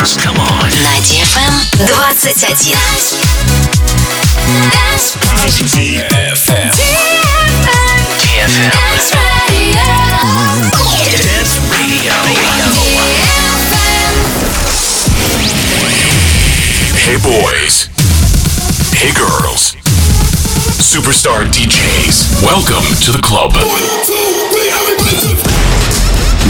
dance. Come on. На DFM 21. Dance. DFM. DFM. Dance Radio. Dance Radio. Hey boys. Hey girls. Superstar DJs. Welcome to the club.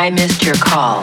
I missed your call.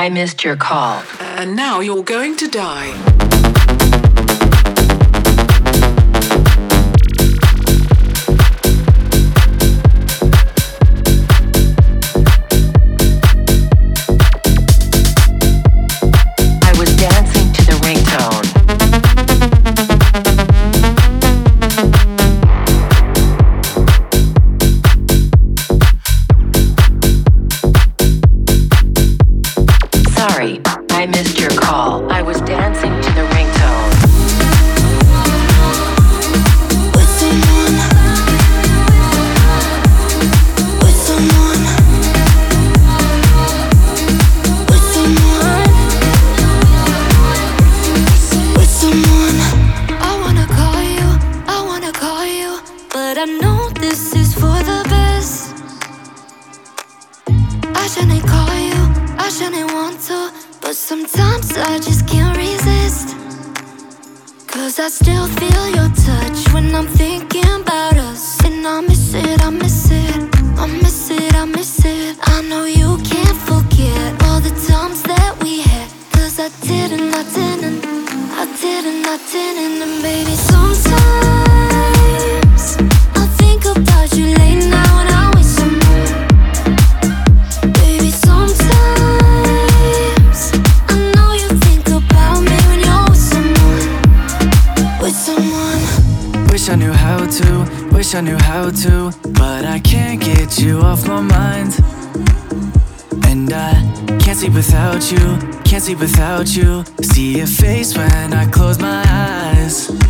I missed your call. And now you're going to die. Shouldn't want to, but sometimes I just can't resist. Cause I still feel your touch when I'm thinking about us. And I miss it, I miss it, I miss it, I miss it. I know you can't forget all the times that we had. Cause I didn't, I didn't, I didn't, I didn't. And baby, sometimes I think about you late I knew how to, wish I knew how to, but I can't get you off my mind. And I can't sleep without you, can't sleep without you. See your face when I close my eyes.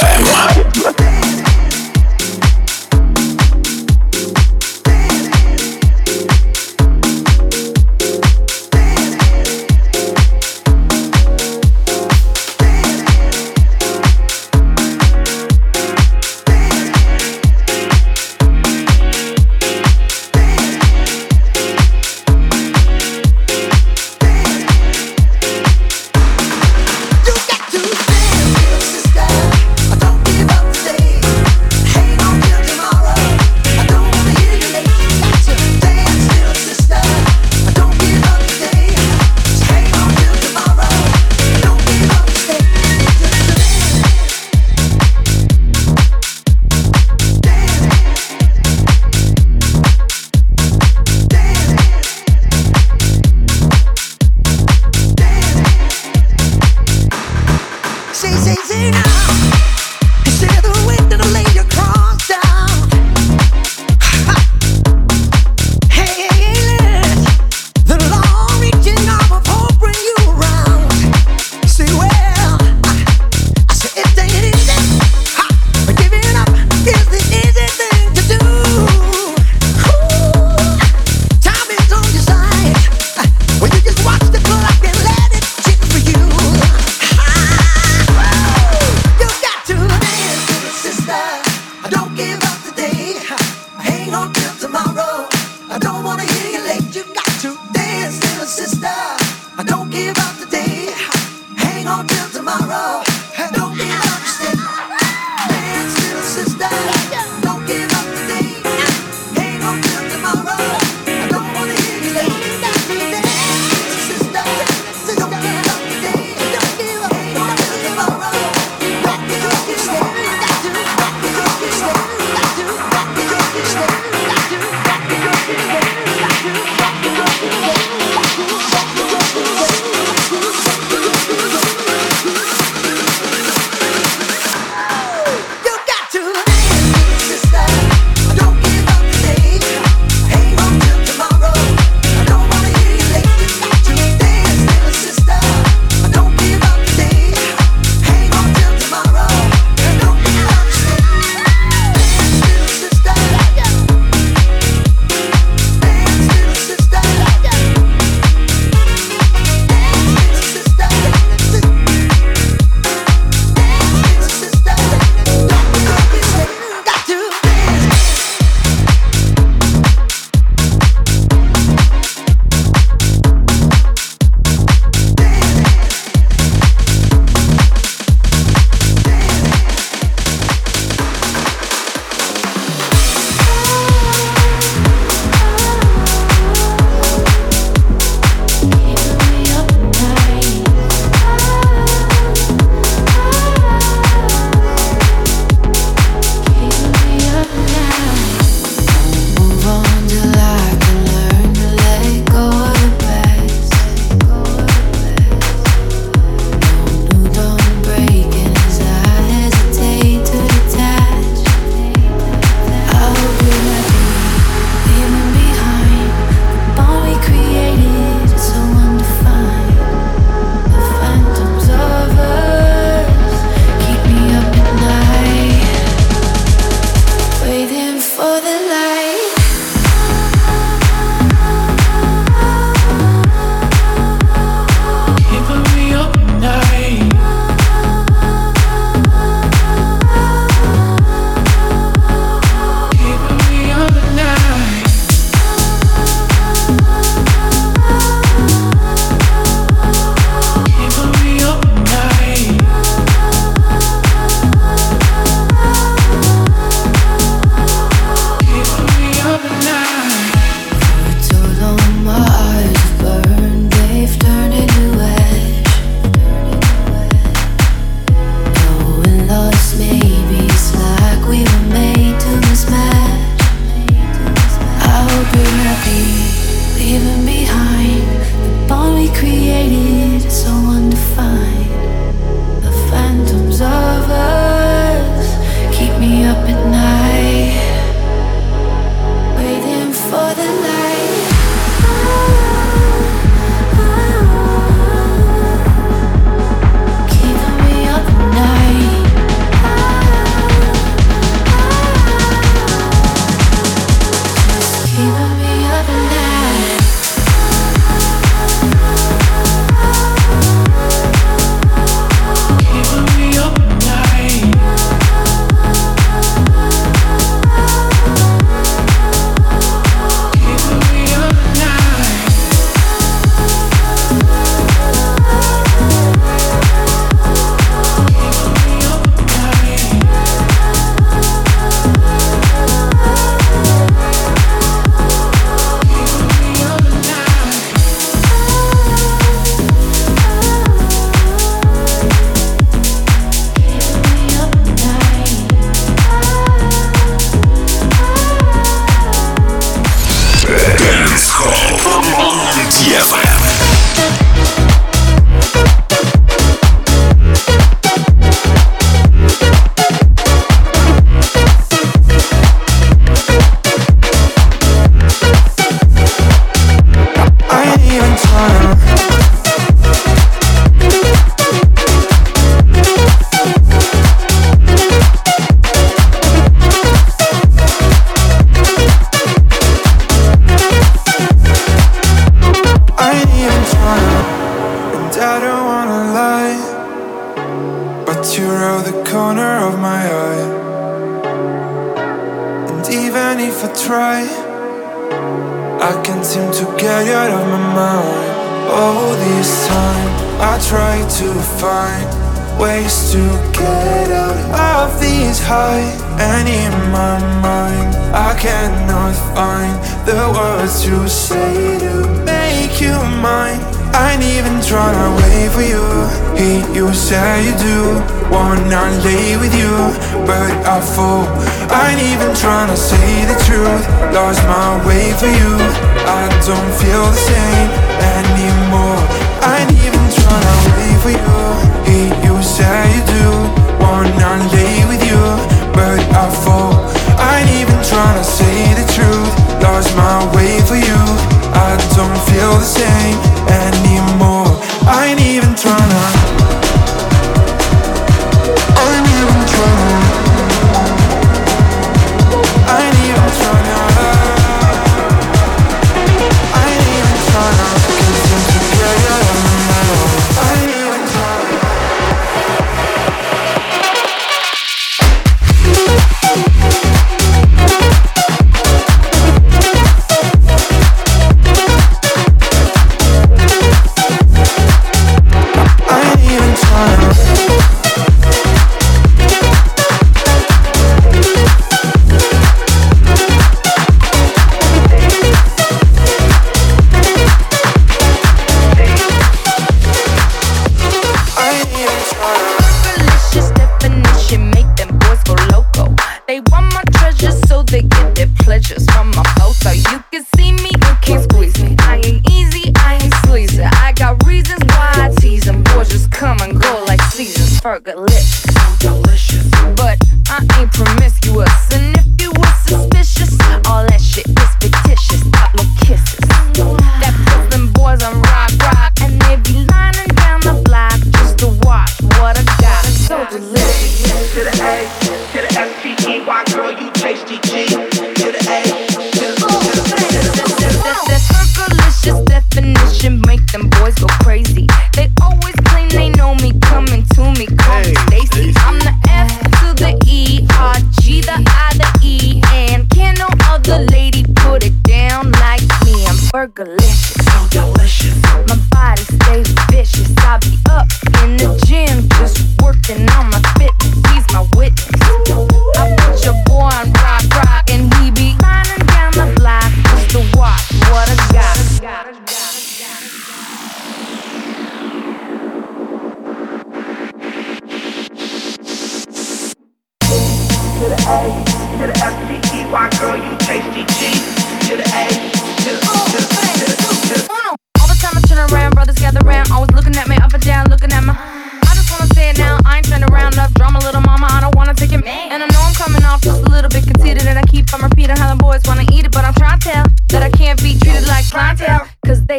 FM.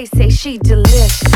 Say she delicious,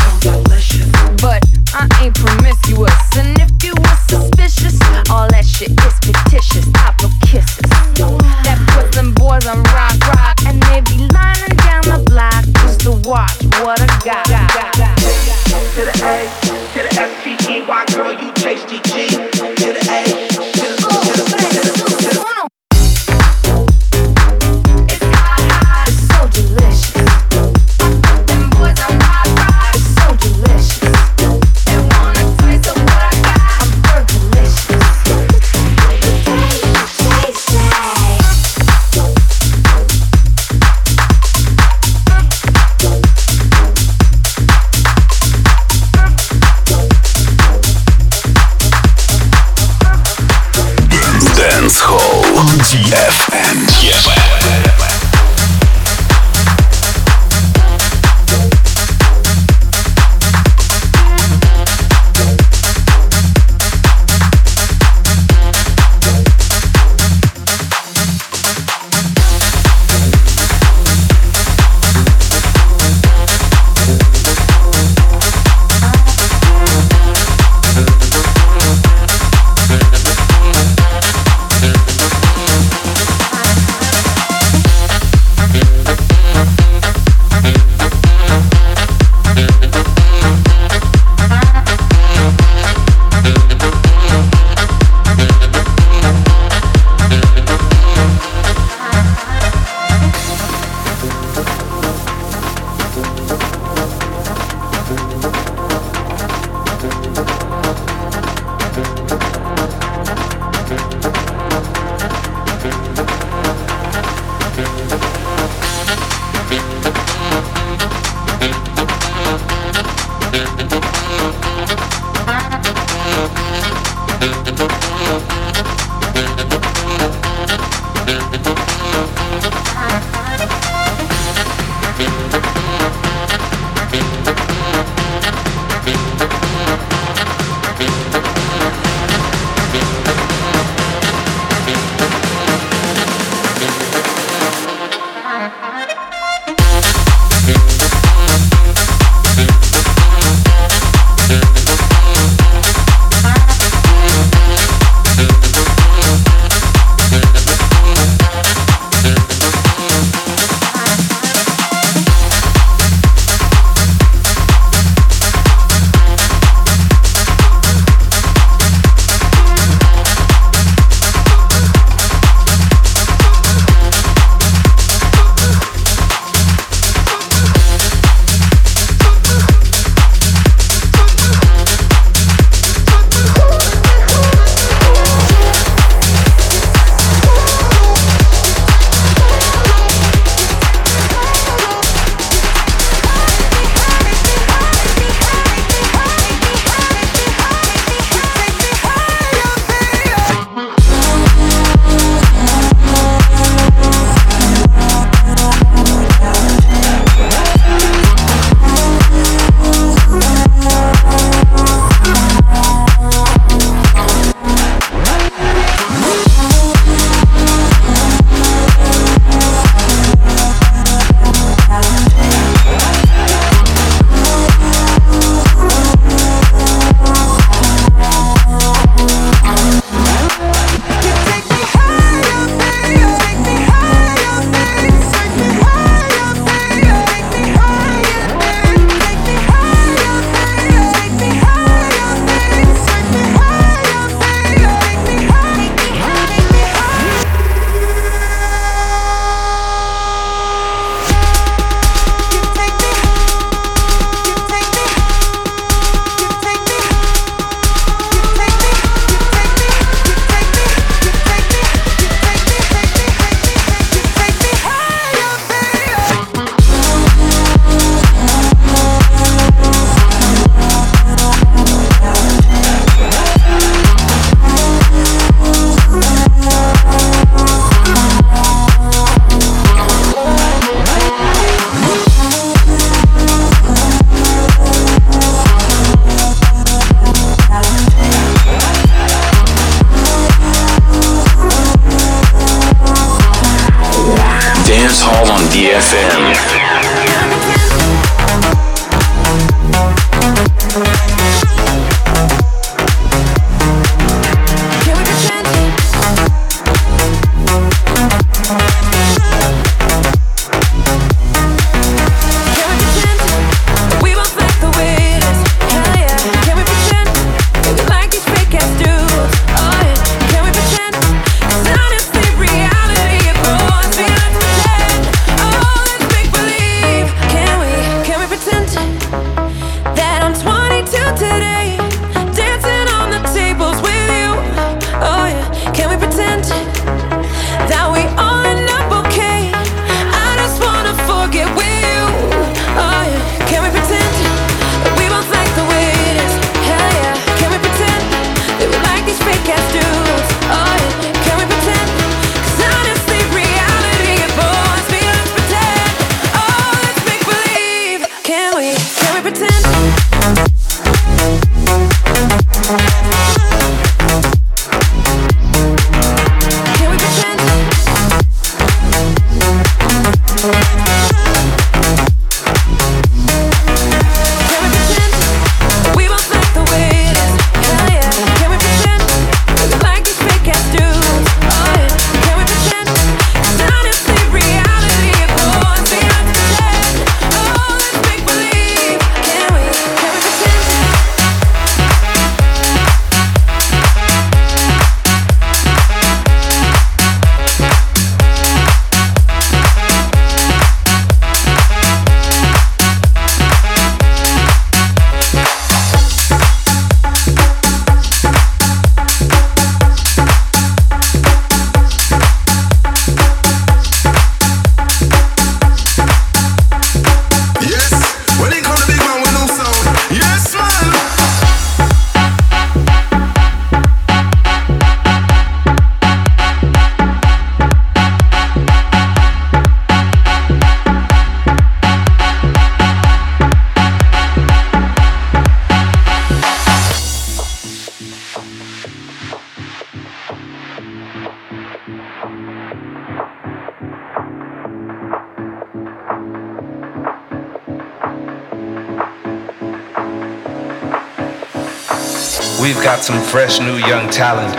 got some fresh new young talent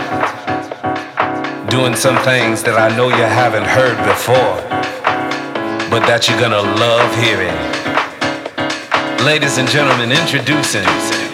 doing some things that I know you haven't heard before, but that you're gonna love hearing. Ladies and gentlemen, introducing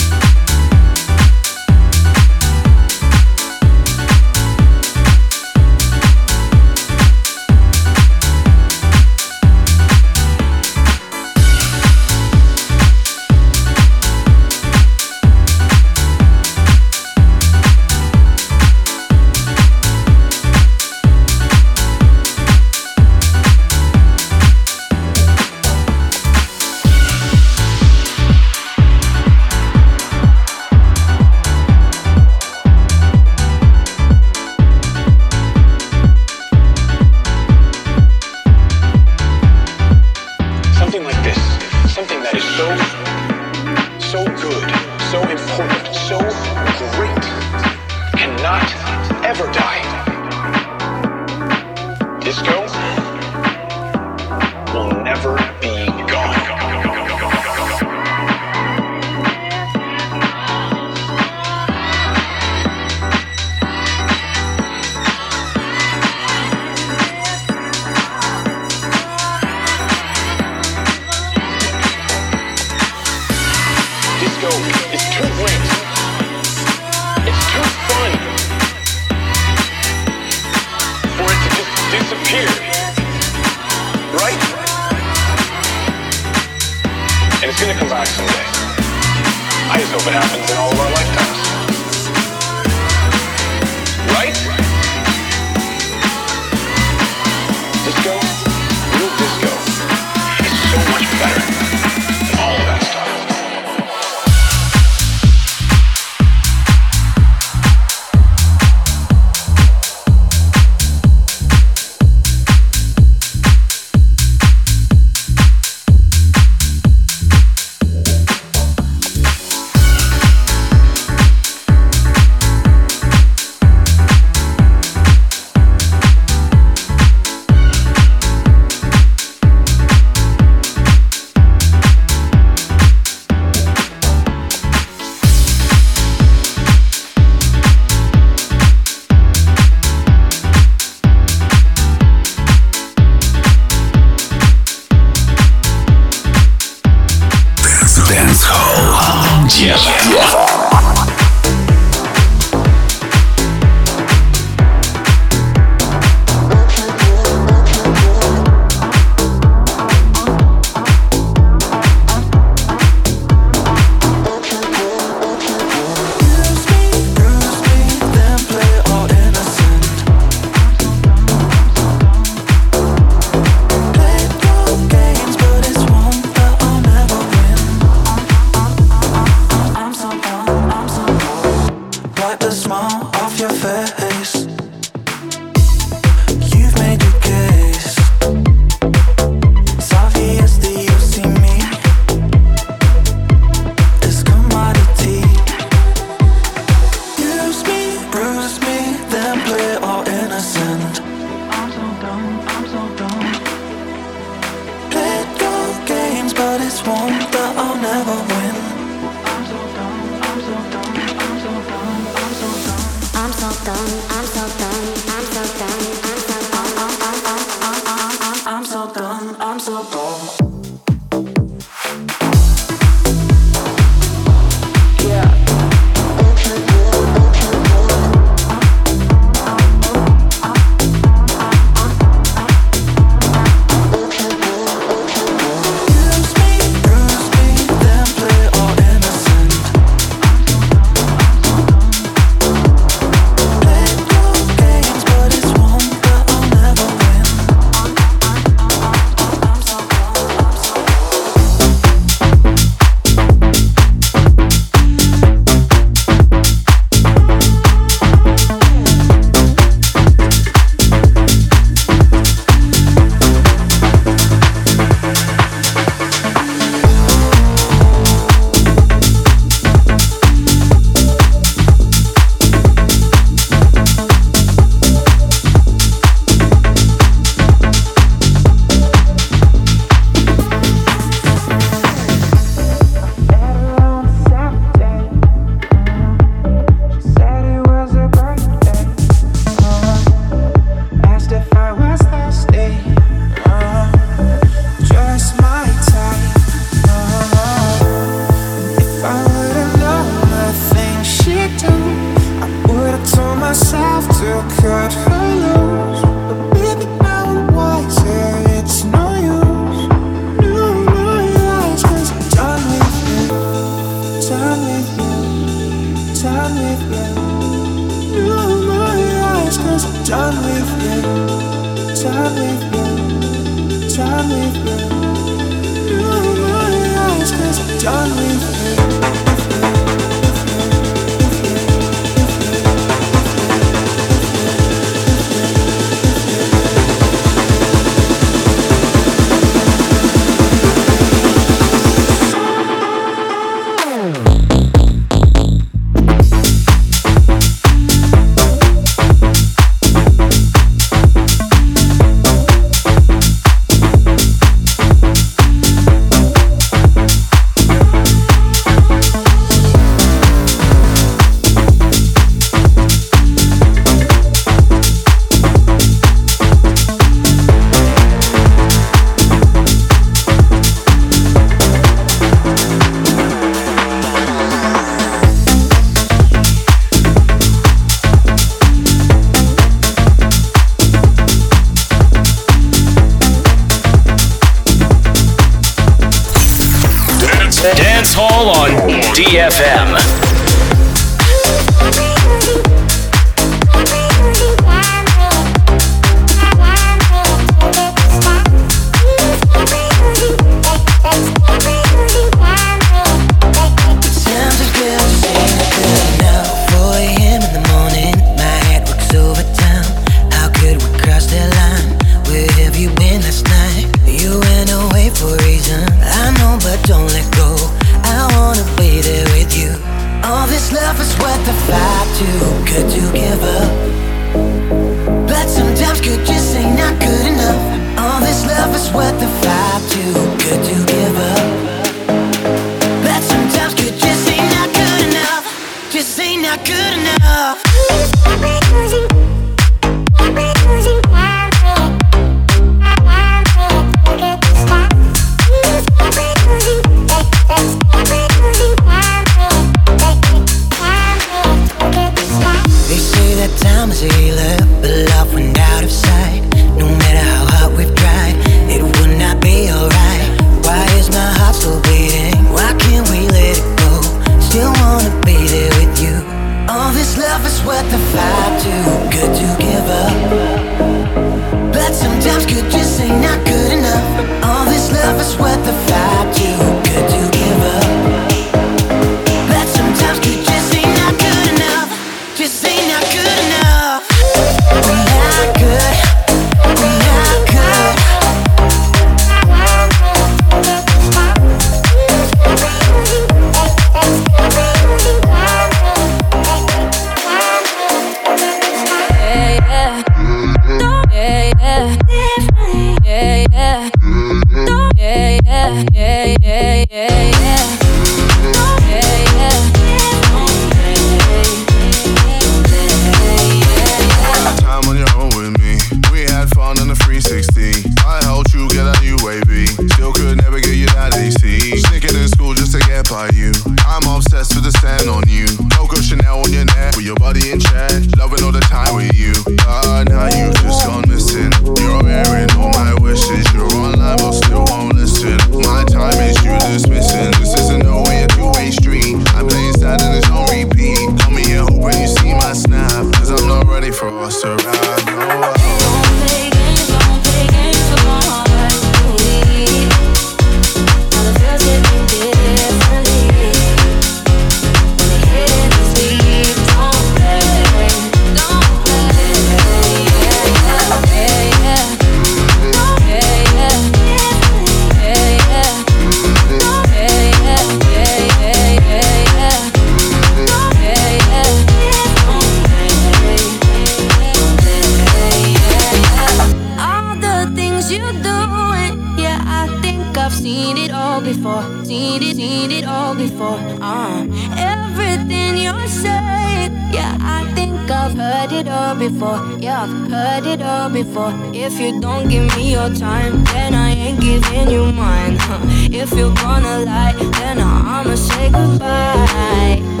all before. Seen it, seen it all before. Uh, everything you're saying, yeah, I think I've heard it all before. Yeah, I've heard it all before. If you don't give me your time, then I ain't giving you mine. Huh. If you're gonna lie, then I'ma say goodbye.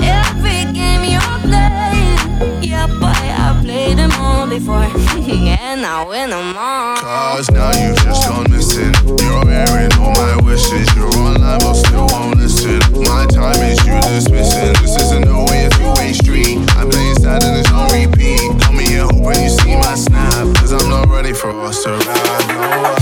on before. and I win them all. Cause now you just gone missing. You're airing all my wishes. You're online but still won't listen. My time is you dismissing. This isn't no way a two-way street. I'm playing sad and it's on repeat. Call me a hope when you see my snap. Cause I'm not ready for us to ride. No,